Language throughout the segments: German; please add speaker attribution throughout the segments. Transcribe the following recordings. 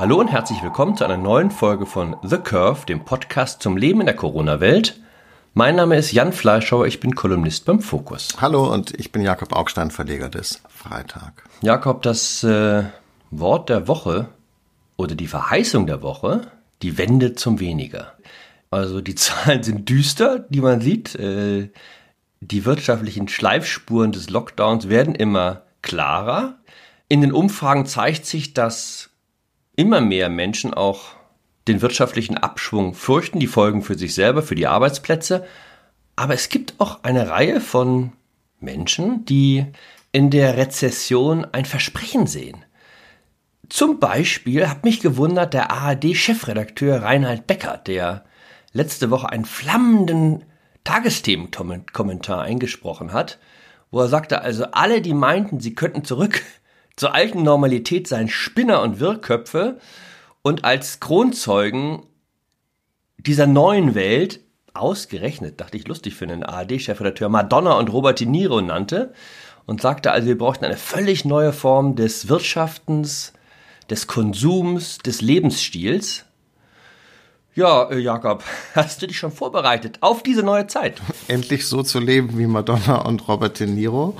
Speaker 1: Hallo und herzlich willkommen zu einer neuen Folge von The Curve, dem Podcast zum Leben in der Corona-Welt. Mein Name ist Jan Fleischhauer, ich bin Kolumnist beim Fokus.
Speaker 2: Hallo und ich bin Jakob Augstein, Verleger des Freitag.
Speaker 1: Jakob, das äh, Wort der Woche oder die Verheißung der Woche, die Wende zum Weniger. Also die Zahlen sind düster, die man sieht. Äh, die wirtschaftlichen Schleifspuren des Lockdowns werden immer klarer. In den Umfragen zeigt sich, dass immer mehr Menschen auch den wirtschaftlichen Abschwung fürchten, die Folgen für sich selber, für die Arbeitsplätze. Aber es gibt auch eine Reihe von Menschen, die in der Rezession ein Versprechen sehen. Zum Beispiel hat mich gewundert der ARD-Chefredakteur Reinhard Becker, der letzte Woche einen flammenden Tagesthemenkommentar eingesprochen hat, wo er sagte, also alle, die meinten, sie könnten zurück zur alten Normalität seien Spinner und Wirrköpfe und als Kronzeugen dieser neuen Welt ausgerechnet, dachte ich lustig für einen ARD-Chefredakteur, Madonna und Robert De Niro nannte und sagte also, wir brauchten eine völlig neue Form des Wirtschaftens, des Konsums, des Lebensstils. Ja, äh, Jakob, hast du dich schon vorbereitet auf diese neue Zeit?
Speaker 2: Endlich so zu leben wie Madonna und Robert De Niro.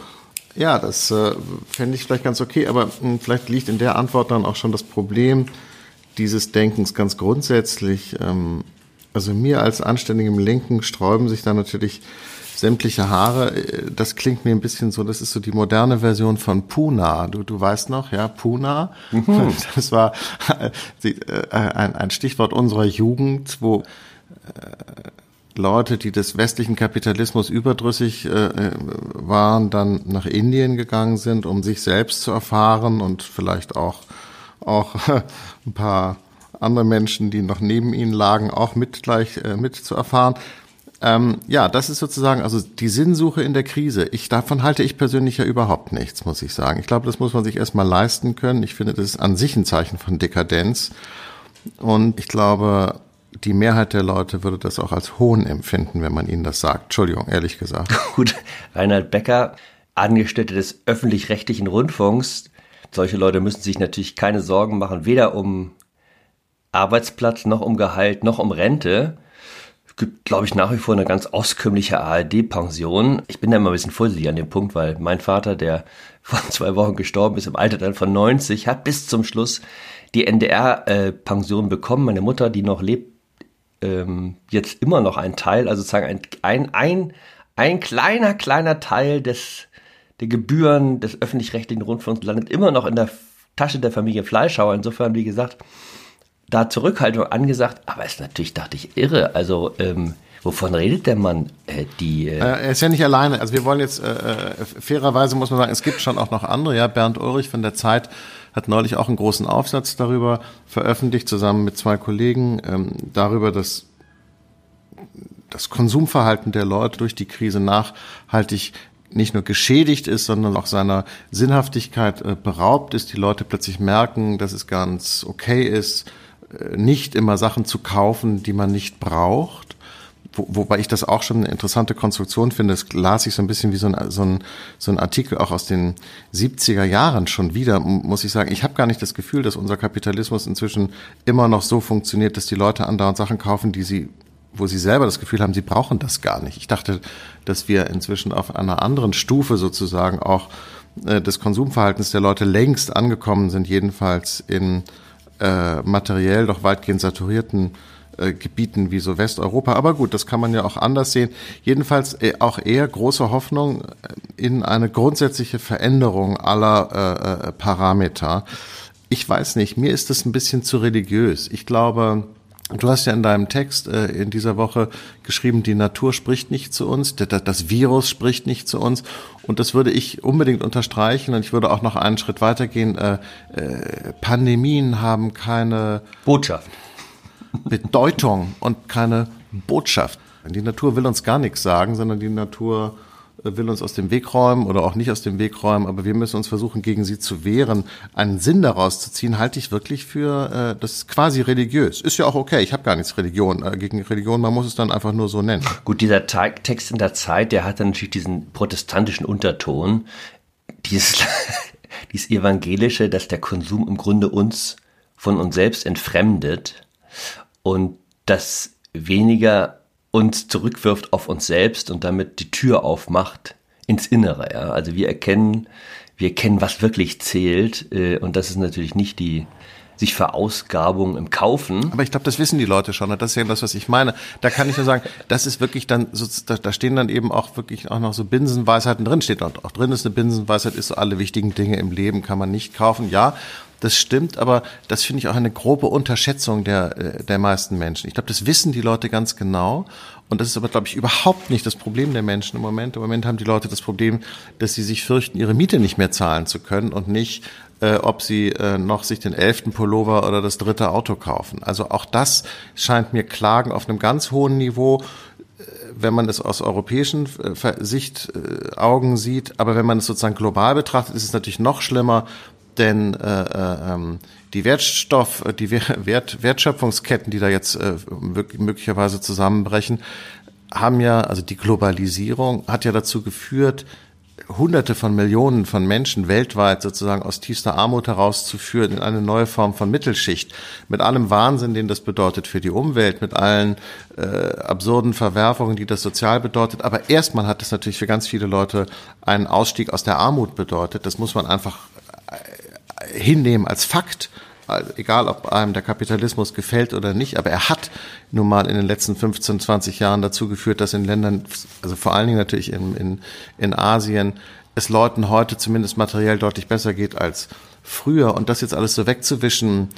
Speaker 2: Ja, das äh, fände ich vielleicht ganz okay, aber mh, hm, vielleicht liegt in der Antwort dann auch schon das Problem dieses Denkens ganz grundsätzlich. Ähm, also mir als anständigem Linken sträuben sich da natürlich sämtliche Haare. Äh, das klingt mir ein bisschen so, das ist so die moderne Version von Puna. Du, du weißt noch, ja, Puna. Mhm. Das war äh, ein, ein Stichwort unserer Jugend, wo äh, Leute, die des westlichen Kapitalismus überdrüssig äh, äh, waren, dann nach Indien gegangen sind, um sich selbst zu erfahren und vielleicht auch, auch ein paar andere Menschen, die noch neben ihnen lagen, auch mit gleich äh, mit zu erfahren. Ähm, ja, das ist sozusagen also die Sinnsuche in der Krise. Ich davon halte ich persönlich ja überhaupt nichts, muss ich sagen. Ich glaube, das muss man sich erstmal leisten können. Ich finde, das ist an sich ein Zeichen von Dekadenz. Und ich glaube, die Mehrheit der Leute würde das auch als Hohn empfinden, wenn man ihnen das sagt. Entschuldigung, ehrlich gesagt.
Speaker 1: Gut, Reinhard Becker, Angestellte des öffentlich-rechtlichen Rundfunks, solche Leute müssen sich natürlich keine Sorgen machen, weder um Arbeitsplatz noch um Gehalt noch um Rente. Es gibt, glaube ich, nach wie vor eine ganz auskömmliche ARD-Pension. Ich bin da immer ein bisschen vorsichtig an dem Punkt, weil mein Vater, der vor zwei Wochen gestorben ist, im Alter dann von 90, hat bis zum Schluss die NDR-Pension bekommen. Meine Mutter, die noch lebt, ähm, jetzt immer noch ein Teil, also sozusagen ein, ein, ein, ein kleiner, kleiner Teil des, der Gebühren des öffentlich-rechtlichen Rundfunks landet immer noch in der Tasche der Familie Fleischhauer. Insofern, wie gesagt, da Zurückhaltung angesagt, aber es ist natürlich, dachte ich, irre. Also, ähm, Wovon redet der Mann? Äh, die,
Speaker 2: äh, äh er ist ja nicht alleine. Also wir wollen jetzt äh, äh, fairerweise muss man sagen, es gibt schon auch noch andere. Ja, Bernd Ulrich von der Zeit hat neulich auch einen großen Aufsatz darüber veröffentlicht, zusammen mit zwei Kollegen, ähm, darüber, dass das Konsumverhalten der Leute durch die Krise nachhaltig nicht nur geschädigt ist, sondern auch seiner Sinnhaftigkeit äh, beraubt ist. Die Leute plötzlich merken, dass es ganz okay ist, äh, nicht immer Sachen zu kaufen, die man nicht braucht wo, wobei ich das auch schon eine interessante Konstruktion finde, das las ich so ein bisschen wie so ein, so ein, so ein Artikel auch aus den 70er Jahren schon wieder, muss ich sagen. Ich habe gar nicht das Gefühl, dass unser Kapitalismus inzwischen immer noch so funktioniert, dass die Leute andauernd Sachen kaufen, die sie wo sie selber das Gefühl haben, sie brauchen das gar nicht. Ich dachte, dass wir inzwischen auf einer anderen Stufe sozusagen auch äh, des Konsumverhaltens der Leute längst angekommen sind, jedenfalls in äh, materiell doch weitgehend saturierten äh, Gebieten wie so Westeuropa. Aber gut, das kann man ja auch anders sehen. Jedenfalls äh, auch eher große Hoffnung in eine grundsätzliche Veränderung aller äh, äh, Parameter. Ich weiß nicht, mir ist das ein bisschen zu religiös. Ich glaube, Du hast ja in deinem Text äh, in dieser Woche geschrieben, die Natur spricht nicht zu uns, das Virus spricht nicht zu uns. Und das würde ich unbedingt unterstreichen. Und ich würde auch noch einen Schritt weitergehen. Äh, äh, Pandemien haben keine
Speaker 1: Botschaft.
Speaker 2: Bedeutung und keine Botschaft. Die Natur will uns gar nichts sagen, sondern die Natur äh, will uns aus dem Weg räumen oder auch nicht aus dem Weg räumen, aber wir müssen uns versuchen, gegen sie zu wehren. Einen Sinn daraus zu ziehen, halte ich wirklich für, äh, das ist quasi religiös. Ist ja auch okay, ich habe gar nichts Religion, äh, gegen Religion, man muss es dann einfach nur so nennen.
Speaker 1: Gut, dieser Text in der Zeit, der hat dann natürlich diesen protestantischen Unterton, dieses, dieses evangelische, dass der Konsum im Grunde uns von uns selbst entfremdet und das weniger uns zurückwirft auf uns selbst und damit die Tür aufmacht ins Innere. Ja? Also wir erkennen, wir erkennen, was wirklich zählt äh, und das ist natürlich nicht die sich Verausgabung im Kaufen.
Speaker 2: Aber ich glaube, das wissen die Leute schon. Das ist ja das, was ich meine. Da kann ich nur sagen, das ist wirklich dann, so, da, da stehen dann eben auch wirklich auch noch so Binsenweisheiten drin. Steht auch, auch drin ist eine Binsenweisheit, ist so alle wichtigen Dinge im Leben kann man nicht kaufen. Ja, das stimmt, aber das finde ich auch eine grobe Unterschätzung der, äh, der meisten Menschen. Ich glaube, das wissen die Leute ganz genau. Und das ist aber, glaube ich, überhaupt nicht das Problem der Menschen im Moment. Im Moment haben die Leute das Problem, dass sie sich fürchten, ihre Miete nicht mehr zahlen zu können und nicht, äh, ob sie äh, noch sich den elften Pullover oder das dritte Auto kaufen. Also auch das scheint mir Klagen auf einem ganz hohen Niveau äh, wenn man es aus europäischen äh, Sichtaugen sieht, aber wenn man es sozusagen global betrachtet, ist es natürlich noch schlimmer, denn äh, äh, ähm, die Wertstoff, die Wert, Wertschöpfungsketten, die da jetzt äh, möglicherweise zusammenbrechen, haben ja, also die Globalisierung hat ja dazu geführt, Hunderte von Millionen von Menschen weltweit sozusagen aus tiefster Armut herauszuführen in eine neue Form von Mittelschicht. Mit allem Wahnsinn, den das bedeutet für die Umwelt, mit allen äh, absurden Verwerfungen, die das sozial bedeutet. Aber erstmal hat es natürlich für ganz viele Leute einen Ausstieg aus der Armut bedeutet. Das muss man einfach äh, hinnehmen als Fakt egal ob einem der Kapitalismus gefällt oder nicht, aber er hat nun mal in den letzten 15, 20 Jahren dazu geführt, dass in Ländern, also vor allen Dingen natürlich in, in, in Asien, es Leuten heute zumindest materiell deutlich besser geht als früher. Und das jetzt alles so wegzuwischen,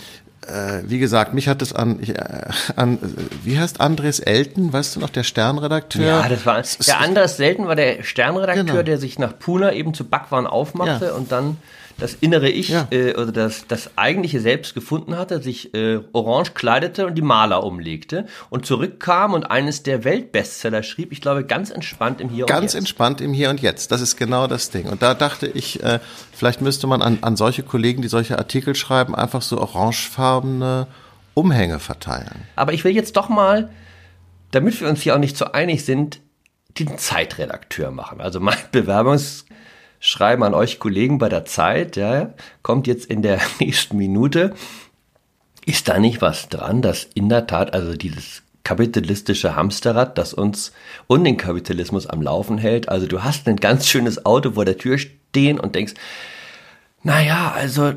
Speaker 2: äh, wie gesagt, mich hat es an, ich, äh, an, wie heißt Andres Elton, weißt du noch, der Sternredakteur?
Speaker 1: Ja, das war, der Andres Elton war der Sternredakteur, genau. der sich nach Puna eben zu Backwaren aufmachte ja. und dann das innere Ich ja. äh, oder das, das eigentliche Selbst gefunden hatte, sich äh, orange kleidete und die Maler umlegte und zurückkam und eines der Weltbestseller schrieb, ich glaube, ganz entspannt im Hier
Speaker 2: ganz und Jetzt. Ganz entspannt im Hier und Jetzt, das ist genau das Ding. Und da dachte ich, äh, vielleicht müsste man an, an solche Kollegen, die solche Artikel schreiben, einfach so orangefarbene Umhänge verteilen.
Speaker 1: Aber ich will jetzt doch mal, damit wir uns hier auch nicht so einig sind, den Zeitredakteur machen. Also mein Bewerbungs Schreiben an euch Kollegen bei der Zeit, ja, kommt jetzt in der nächsten Minute. Ist da nicht was dran, dass in der Tat also dieses kapitalistische Hamsterrad, das uns und den Kapitalismus am Laufen hält. Also du hast ein ganz schönes Auto vor der Tür stehen und denkst, naja, also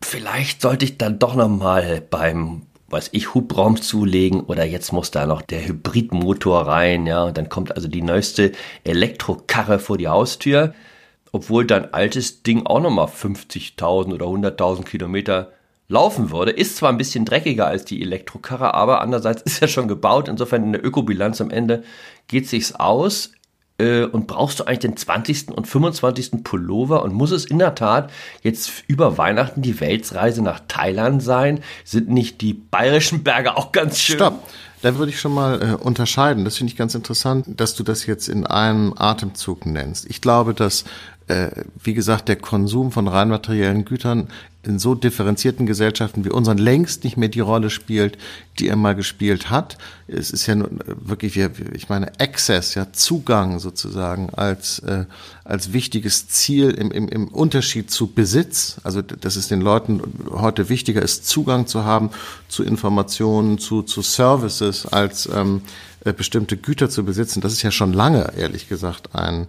Speaker 1: vielleicht sollte ich dann doch noch mal beim was ich Hubraum zulegen oder jetzt muss da noch der Hybridmotor rein, ja, und dann kommt also die neueste Elektrokarre vor die Haustür obwohl dein altes Ding auch nochmal 50.000 oder 100.000 Kilometer laufen würde. Ist zwar ein bisschen dreckiger als die Elektrokarre, aber andererseits ist er schon gebaut. Insofern in der Ökobilanz am Ende geht sich's aus. Äh, und brauchst du eigentlich den 20. und 25. Pullover und muss es in der Tat jetzt über Weihnachten die Weltreise nach Thailand sein? Sind nicht die bayerischen Berge auch ganz schön?
Speaker 2: Stopp. Da würde ich schon mal äh, unterscheiden. Das finde ich ganz interessant, dass du das jetzt in einem Atemzug nennst. Ich glaube, dass äh, wie gesagt, der Konsum von rein materiellen Gütern in so differenzierten Gesellschaften wie unseren längst nicht mehr die Rolle spielt, die er mal gespielt hat. Es ist ja wirklich, ich meine, Access, ja, Zugang sozusagen als, äh, als wichtiges Ziel im, im, im Unterschied zu Besitz. Also, dass es den Leuten heute wichtiger ist, Zugang zu haben zu Informationen, zu, zu Services, als ähm, äh, bestimmte Güter zu besitzen. Das ist ja schon lange, ehrlich gesagt, ein,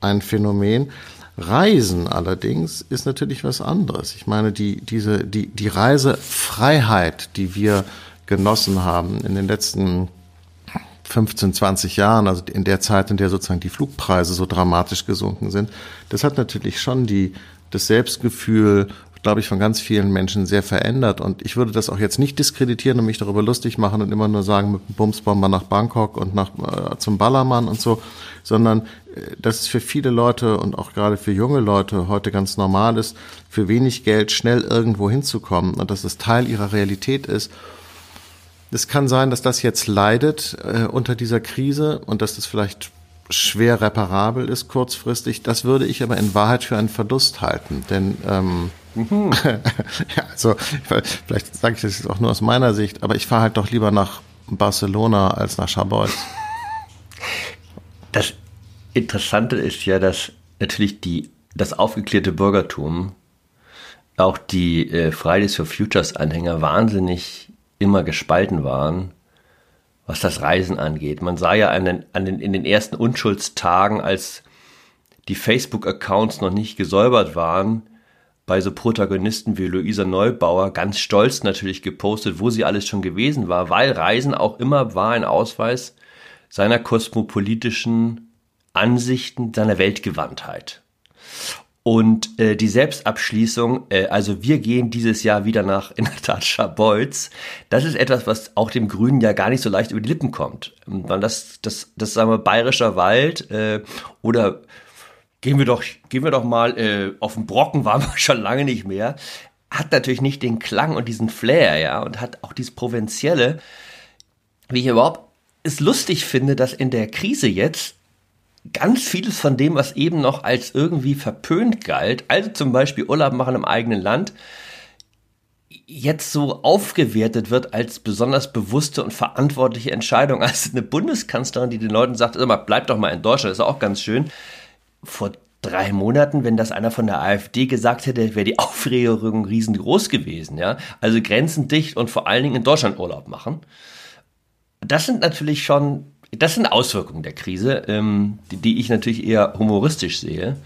Speaker 2: ein Phänomen. Reisen allerdings ist natürlich was anderes. Ich meine, die, diese, die, die Reisefreiheit, die wir genossen haben in den letzten 15, 20 Jahren, also in der Zeit, in der sozusagen die Flugpreise so dramatisch gesunken sind, das hat natürlich schon die, das Selbstgefühl glaube ich, von ganz vielen Menschen sehr verändert. Und ich würde das auch jetzt nicht diskreditieren und mich darüber lustig machen und immer nur sagen, mit dem Bumsbomber nach Bangkok und nach, äh, zum Ballermann und so, sondern äh, dass es für viele Leute und auch gerade für junge Leute heute ganz normal ist, für wenig Geld schnell irgendwo hinzukommen und dass es Teil ihrer Realität ist. Es kann sein, dass das jetzt leidet äh, unter dieser Krise und dass das vielleicht schwer reparabel ist kurzfristig. Das würde ich aber in Wahrheit für einen Verlust halten, denn ähm, Mhm. ja, also vielleicht sage ich das jetzt auch nur aus meiner Sicht, aber ich fahre halt doch lieber nach Barcelona als nach Charbois.
Speaker 1: Das Interessante ist ja, dass natürlich die, das aufgeklärte Bürgertum auch die äh, Fridays for Futures Anhänger wahnsinnig immer gespalten waren, was das Reisen angeht. Man sah ja an den, an den, in den ersten Unschuldstagen, als die Facebook-Accounts noch nicht gesäubert waren, bei so Protagonisten wie Luisa Neubauer ganz stolz natürlich gepostet, wo sie alles schon gewesen war, weil Reisen auch immer war ein Ausweis seiner kosmopolitischen Ansichten, seiner Weltgewandtheit. Und äh, die Selbstabschließung, äh, also wir gehen dieses Jahr wieder nach, in der Tat, Scharbeutz, das ist etwas, was auch dem Grünen ja gar nicht so leicht über die Lippen kommt. Weil das, das, das sagen wir, bayerischer Wald äh, oder gehen wir doch, gehen wir doch mal äh, auf den Brocken, waren wir schon lange nicht mehr, hat natürlich nicht den Klang und diesen Flair, ja, und hat auch dieses Provinzielle, wie ich überhaupt es lustig finde, dass in der Krise jetzt ganz vieles von dem, was eben noch als irgendwie verpönt galt, also zum Beispiel Urlaub machen im eigenen Land, jetzt so aufgewertet wird als besonders bewusste und verantwortliche Entscheidung. Als eine Bundeskanzlerin, die den Leuten sagt, immer, bleib doch mal in Deutschland, ist auch ganz schön. Vor drei Monaten, wenn das einer von der AfD gesagt hätte, wäre die Aufregung riesengroß gewesen, ja. Also Grenzen dicht und vor allen Dingen in Deutschland Urlaub machen. Das sind natürlich schon das sind Auswirkungen der Krise, ähm, die, die, ich natürlich eher humoristisch sehe.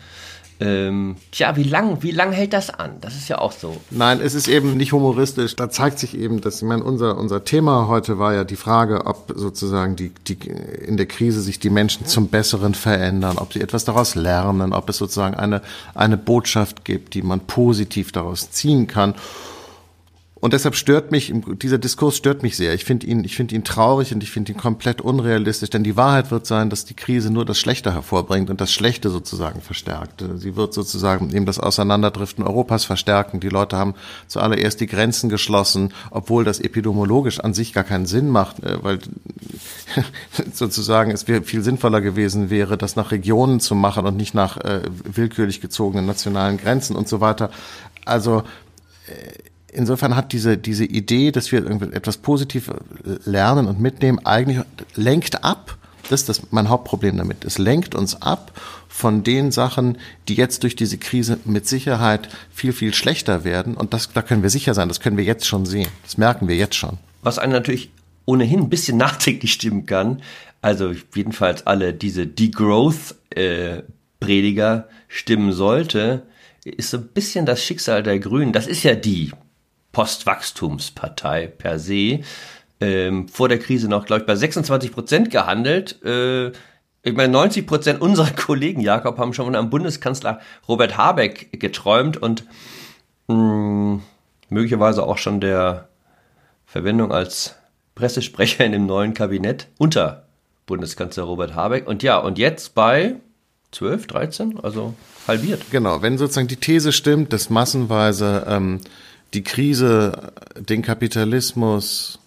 Speaker 1: Ähm, tja, wie lang, wie lang hält das an? Das ist ja auch so.
Speaker 2: Nein, es ist eben nicht humoristisch. Da zeigt sich eben, dass, ich meine, unser, unser Thema heute war ja die Frage, ob sozusagen die, die, in der Krise sich die Menschen zum Besseren verändern, ob sie etwas daraus lernen, ob es sozusagen eine, eine Botschaft gibt, die man positiv daraus ziehen kann. Und deshalb stört mich, dieser Diskurs stört mich sehr. Ich finde ihn, ich finde ihn traurig und ich finde ihn komplett unrealistisch, denn die Wahrheit wird sein, dass die Krise nur das Schlechte hervorbringt und das Schlechte sozusagen verstärkt. Sie wird sozusagen eben das Auseinanderdriften Europas verstärken. Die Leute haben zuallererst die Grenzen geschlossen, obwohl das epidemiologisch an sich gar keinen Sinn macht, äh, weil sozusagen es viel sinnvoller gewesen wäre, das nach Regionen zu machen und nicht nach äh, willkürlich gezogenen nationalen Grenzen und so weiter. Also äh, insofern hat diese, diese Idee, dass wir etwas positiv lernen und mitnehmen, eigentlich lenkt ab. Das ist das mein Hauptproblem damit. Es lenkt uns ab von den Sachen, die jetzt durch diese Krise mit Sicherheit viel, viel schlechter werden. Und das, da können wir sicher sein. Das können wir jetzt schon sehen. Das merken wir jetzt schon.
Speaker 1: Was einen natürlich ohnehin ein bisschen nachträglich stimmen kann. Also jedenfalls alle diese Degrowth-Prediger äh, stimmen sollte, ist so ein bisschen das Schicksal der Grünen. Das ist ja die Postwachstumspartei per se. Ähm, vor der Krise noch, glaube ich, bei 26 Prozent gehandelt. Äh, ich meine, 90 Prozent unserer Kollegen, Jakob, haben schon von einem Bundeskanzler Robert Habeck geträumt und mh, hm, möglicherweise auch schon der Verwendung als Pressesprecher in dem neuen Kabinett unter Bundeskanzler Robert Habeck. Und ja, und jetzt bei 12, 13, also halbiert.
Speaker 2: Genau, wenn sozusagen die These stimmt, dass massenweise ähm, die Krise den Kapitalismus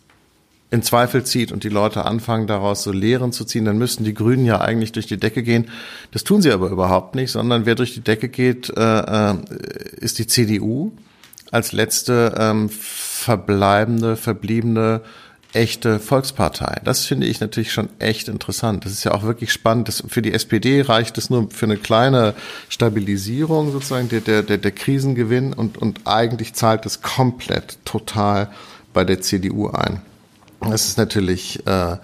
Speaker 2: in Zweifel zieht und die Leute anfangen, daraus so Lehren zu ziehen, dann müssten die Grünen ja eigentlich durch die Decke gehen. Das tun sie aber überhaupt nicht, sondern wer durch die Decke geht, äh, äh ist die CDU als letzte ähm, verbleibende, verbliebene echte Volkspartei. Das finde ich natürlich schon echt interessant. Das ist ja auch wirklich spannend. Das, für die SPD reicht es nur für eine kleine Stabilisierung sozusagen der, der, der, der Krisengewinn und, und eigentlich zahlt es komplett total bei der CDU ein. Das ist natürlich äh,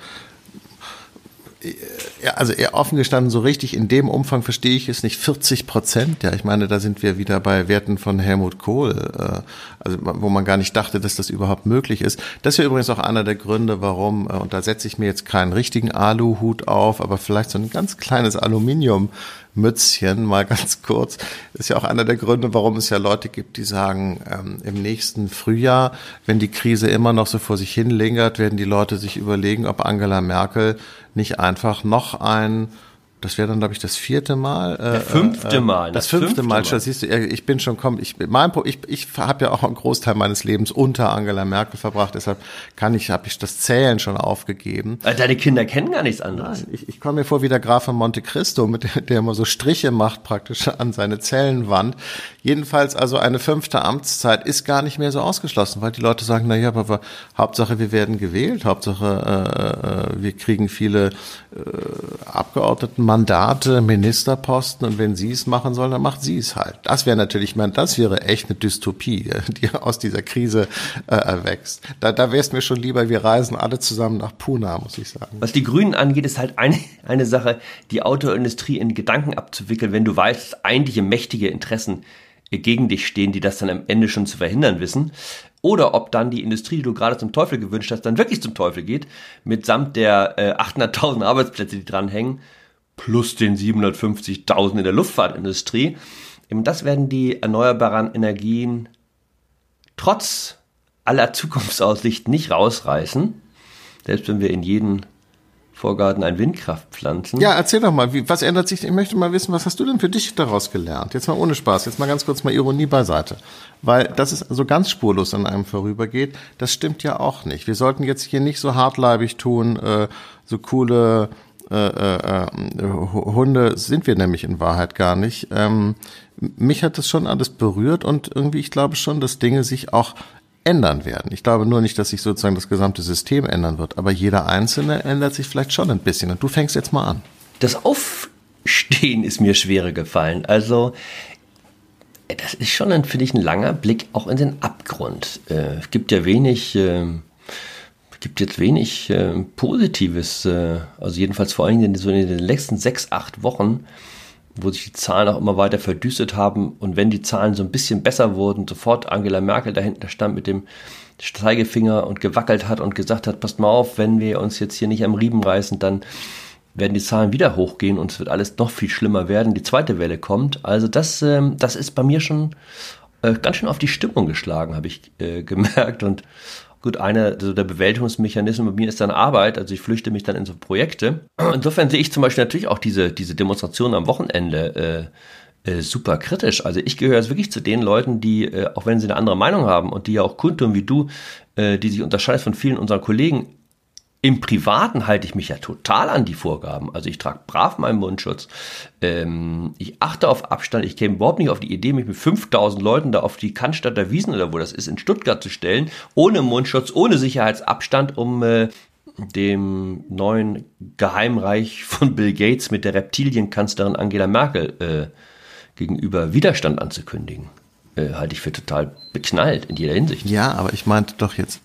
Speaker 2: also eher offen gestanden, so richtig in dem Umfang verstehe ich es nicht. 40 Prozent, ja, ich meine, da sind wir wieder bei Werten von Helmut Kohl, äh, also wo man gar nicht dachte, dass das überhaupt möglich ist. Das ja übrigens auch einer der Gründe, warum, äh, und da setze ich mir jetzt keinen richtigen Aluhut auf, aber vielleicht so ein ganz kleines Aluminium Mützchen, mal ganz kurz. ist ja auch einer der Gründe, warum es ja Leute gibt, die sagen, ähm, im nächsten Frühjahr, wenn die Krise immer noch so vor sich hin lingert, werden die Leute sich überlegen, ob Angela Merkel nicht einfach noch ein das wäre dann, glaube ich, das vierte Mal.
Speaker 1: Äh, das fünfte äh, Mal.
Speaker 2: Das, das fünfte, fünfte Mal. Mal. Siehst du, ich bin schon, komm, ich, mein, ich, ich habe ja auch einen Großteil meines Lebens unter Angela Merkel verbracht, deshalb kann ich, habe ich das Zählen schon aufgegeben.
Speaker 1: Deine Kinder kennen gar nichts anderes.
Speaker 2: Nein, ich, ich komme mir vor wie der Graf von Monte Cristo, mit der, der immer so Striche macht praktisch an seine Zellenwand. Jedenfalls also eine fünfte Amtszeit ist gar nicht mehr so ausgeschlossen, weil die Leute sagen, na ja, aber Hauptsache wir werden gewählt, Hauptsache äh, äh wir kriegen viele äh, Abgeordnetenmandate, Ministerposten und wenn sie es machen sollen, dann macht sie es halt. Das wäre natürlich, man, das wäre echt eine Dystopie, die aus dieser Krise äh, erwächst. Da, da wäre es mir schon lieber, wir reisen alle zusammen nach Puna, muss ich sagen.
Speaker 1: Was die Grünen angeht, ist halt eine, eine Sache, die Autoindustrie in Gedanken abzuwickeln, wenn du weißt, dass eigentliche mächtige Interessen gegen dich stehen, die das dann am Ende schon zu verhindern wissen. Oder ob dann die Industrie, die du gerade zum Teufel gewünscht hast, dann wirklich zum Teufel geht, mitsamt der äh, 800.000 Arbeitsplätze, die dranhängen, plus den 750.000 in der Luftfahrtindustrie. Eben das werden die erneuerbaren Energien trotz aller Zukunftsaussichten nicht rausreißen. Selbst wenn wir in jeden Vorgarten ein Windkraft pflanzen.
Speaker 2: Ja, erzähl doch mal, wie, was ändert sich? Ich möchte mal wissen, was hast du denn für dich daraus gelernt? Jetzt mal ohne Spaß, jetzt mal ganz kurz mal Ironie beiseite. Weil das ist so ganz spurlos an einem vorübergeht, das stimmt ja auch nicht. Wir sollten jetzt hier nicht so hartleibig tun, äh, so coole äh, äh, äh Hunde sind wir nämlich in Wahrheit gar nicht. Ähm, mich hat das schon alles berührt und irgendwie, ich glaube schon, dass Dinge sich auch ändern werden. Ich glaube nur nicht, dass sich sozusagen das gesamte System ändern wird, aber jeder Einzelne ändert sich vielleicht schon ein bisschen. Und du fängst jetzt mal an.
Speaker 1: Das Aufstehen ist mir schwerer gefallen. Also, das ist schon, finde ich, ein langer Blick auch in den Abgrund. Äh, es gibt ja wenig, äh, gibt jetzt wenig äh, Positives, äh, also jedenfalls vor allen Dingen so in den letzten sechs, acht Wochen wo sich die Zahlen auch immer weiter verdüstert haben. Und wenn die Zahlen so ein bisschen besser wurden, sofort Angela Merkel da hinten stand mit dem Zeigefinger und gewackelt hat und gesagt hat, passt mal auf, wenn wir uns jetzt hier nicht am Riemen reißen, dann werden die Zahlen wieder hochgehen und es wird alles noch viel schlimmer werden. Die zweite Welle kommt. Also das, ähm, das ist bei mir schon äh, ganz schön auf die Stimmung geschlagen, habe ich äh, gemerkt. Und Gut, einer also der Bewältigungsmechanismen bei mir ist dann Arbeit, also ich flüchte mich dann in so Projekte. Insofern sehe ich zum Beispiel natürlich auch diese, diese Demonstration am Wochenende äh, äh, super kritisch. Also ich gehöre jetzt wirklich zu den Leuten, die, äh, auch wenn sie eine andere Meinung haben und die ja auch kundtun wie du, äh, die sich unterscheiden von vielen unserer Kollegen, im Privaten halte ich mich ja total an die Vorgaben. Also ich trage brav meinen Mundschutz. Ähm, ich achte auf Abstand. Ich käme überhaupt nicht auf die Idee, mich mit 5000 Leuten da auf die Cannstatter Wiesen oder wo das ist, in Stuttgart zu stellen. Ohne Mundschutz, ohne Sicherheitsabstand, um äh, dem neuen Geheimreich von Bill Gates mit der Reptilienkanzlerin Angela Merkel äh, gegenüber Widerstand anzukündigen. Äh, halte ich für total beknallt in jeder Hinsicht.
Speaker 2: Ja, aber ich meinte doch jetzt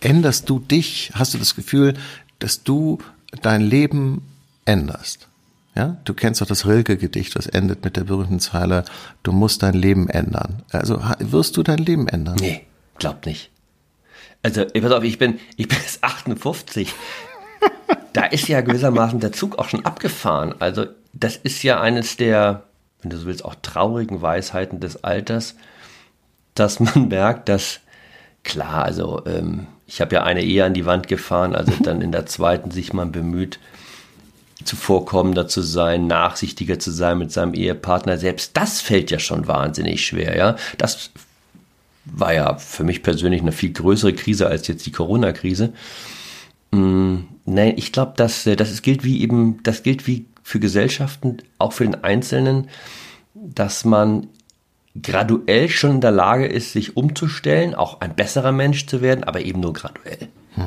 Speaker 2: änderst du dich? Hast du das Gefühl, dass du dein Leben änderst? Ja, du kennst doch das Rilke-Gedicht, das endet mit der berühmten Zeile, du musst dein Leben ändern. Also wirst du dein Leben ändern?
Speaker 1: Nee, glaub nicht. Also, pass auf, ich bin, ich bin jetzt 58. da ist ja gewissermaßen der Zug auch schon abgefahren. Also, das ist ja eines der, wenn du so willst, auch traurigen Weisheiten des Alters, dass man merkt, dass klar, also ähm, ich habe ja eine Ehe an die Wand gefahren, also dann in der zweiten sich man bemüht, zuvorkommender zu sein, nachsichtiger zu sein mit seinem Ehepartner. Selbst das fällt ja schon wahnsinnig schwer, ja. Das war ja für mich persönlich eine viel größere Krise als jetzt die Corona-Krise. Mm, nein, ich glaube, dass äh, das gilt wie eben, das gilt wie für Gesellschaften, auch für den Einzelnen, dass man graduell schon in der Lage ist, sich umzustellen, auch ein besserer Mensch zu werden, aber eben nur graduell. Hm.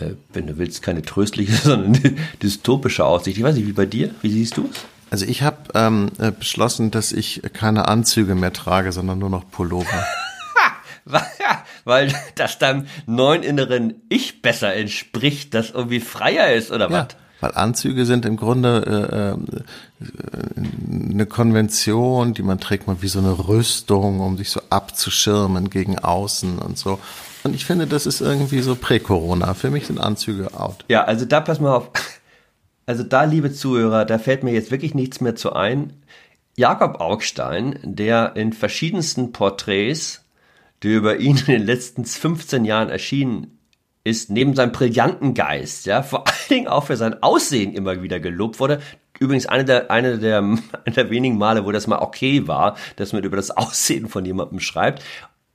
Speaker 1: Äh, wenn du willst, keine tröstliche, sondern dystopische Aussicht. Ich weiß nicht, wie bei dir? Wie siehst du es?
Speaker 2: Also ich habe ähm, äh, beschlossen, dass ich keine Anzüge mehr trage, sondern nur noch Pullover.
Speaker 1: Weil das deinem neuen inneren Ich besser entspricht, das irgendwie freier ist, oder ja. was?
Speaker 2: Weil Anzüge sind im Grunde äh, äh, eine Konvention, die man trägt, mal wie so eine Rüstung, um sich so abzuschirmen gegen außen und so. Und ich finde, das ist irgendwie so Prä-Corona. Für mich sind Anzüge out.
Speaker 1: Ja, also da pass mal auf. Also da, liebe Zuhörer, da fällt mir jetzt wirklich nichts mehr zu ein. Jakob Augstein, der in verschiedensten Porträts, die über ihn in den letzten 15 Jahren erschienen ist neben seinem brillanten Geist, ja, vor allen Dingen auch für sein Aussehen immer wieder gelobt wurde. Übrigens eine der, eine der, eine der wenigen Male, wo das mal okay war, dass man über das Aussehen von jemandem schreibt.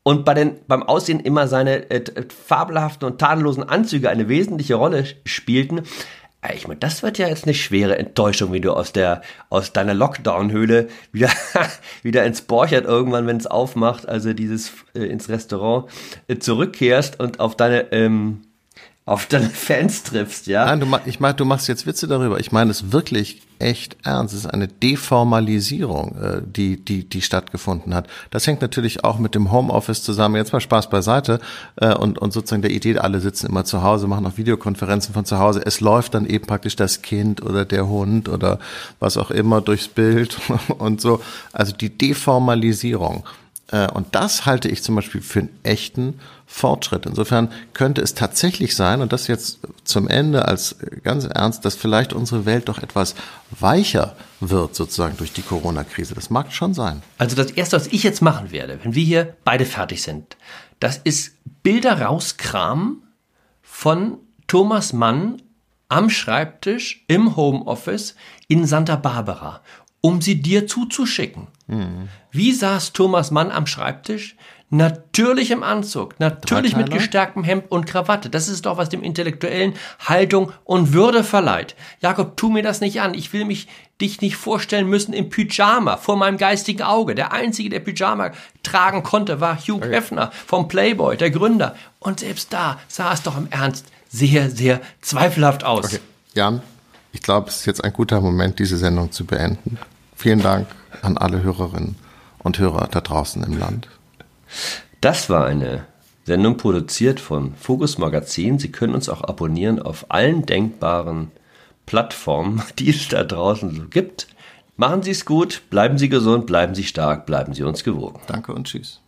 Speaker 1: Und bei den, beim Aussehen immer seine äh, fabelhaften und tadellosen Anzüge eine wesentliche Rolle spielten. Ich meine, das wird ja jetzt eine schwere Enttäuschung, wie du aus der aus deiner Lockdown-Höhle wieder wieder ins Borchert irgendwann, wenn es aufmacht, also dieses äh, ins Restaurant äh, zurückkehrst und auf deine ähm, auf deine Fans triffst, ja?
Speaker 2: Nein, du, ich meine, du machst jetzt Witze darüber. Ich meine es wirklich echt ernst. Es ist eine Deformalisierung, äh, die, die, die stattgefunden hat. Das hängt natürlich auch mit dem Homeoffice zusammen. Jetzt mal Spaß beiseite äh, und, und sozusagen der Idee, alle sitzen immer zu Hause, machen auch Videokonferenzen von zu Hause. Es läuft dann eben praktisch das Kind oder der Hund oder was auch immer durchs Bild und so. Also die Deformalisierung. Äh, und das halte ich zum Beispiel für einen echten Fortschritt. Insofern könnte es tatsächlich sein, und das jetzt zum Ende als ganz ernst, dass vielleicht unsere Welt doch etwas weicher wird, sozusagen durch die Corona-Krise. Das mag schon sein.
Speaker 1: Also das Erste, was ich jetzt machen werde, wenn wir hier beide fertig sind, das ist Bilder rauskramen von Thomas Mann am Schreibtisch im Homeoffice in Santa Barbara, um sie dir zuzuschicken. Mhm. Wie saß Thomas Mann am Schreibtisch? Natürlich im Anzug, natürlich mit gestärktem Hemd und Krawatte. Das ist doch, was dem Intellektuellen Haltung und Würde verleiht. Jakob, tu mir das nicht an. Ich will mich dich nicht vorstellen müssen im Pyjama vor meinem geistigen Auge. Der einzige, der Pyjama tragen konnte, war Hugh okay. Hefner vom Playboy, der Gründer. Und selbst da sah es doch im Ernst sehr, sehr zweifelhaft aus. Okay.
Speaker 2: Jan, ich glaube, es ist jetzt ein guter Moment, diese Sendung zu beenden. Vielen Dank an alle Hörerinnen und Hörer da draußen im Land.
Speaker 1: Das war eine Sendung produziert von Fokus Magazin. Sie können uns auch abonnieren auf allen denkbaren Plattformen, die es da draußen so gibt. Machen Sie es gut, bleiben Sie gesund, bleiben Sie stark, bleiben Sie uns gewogen.
Speaker 2: Danke und tschüss.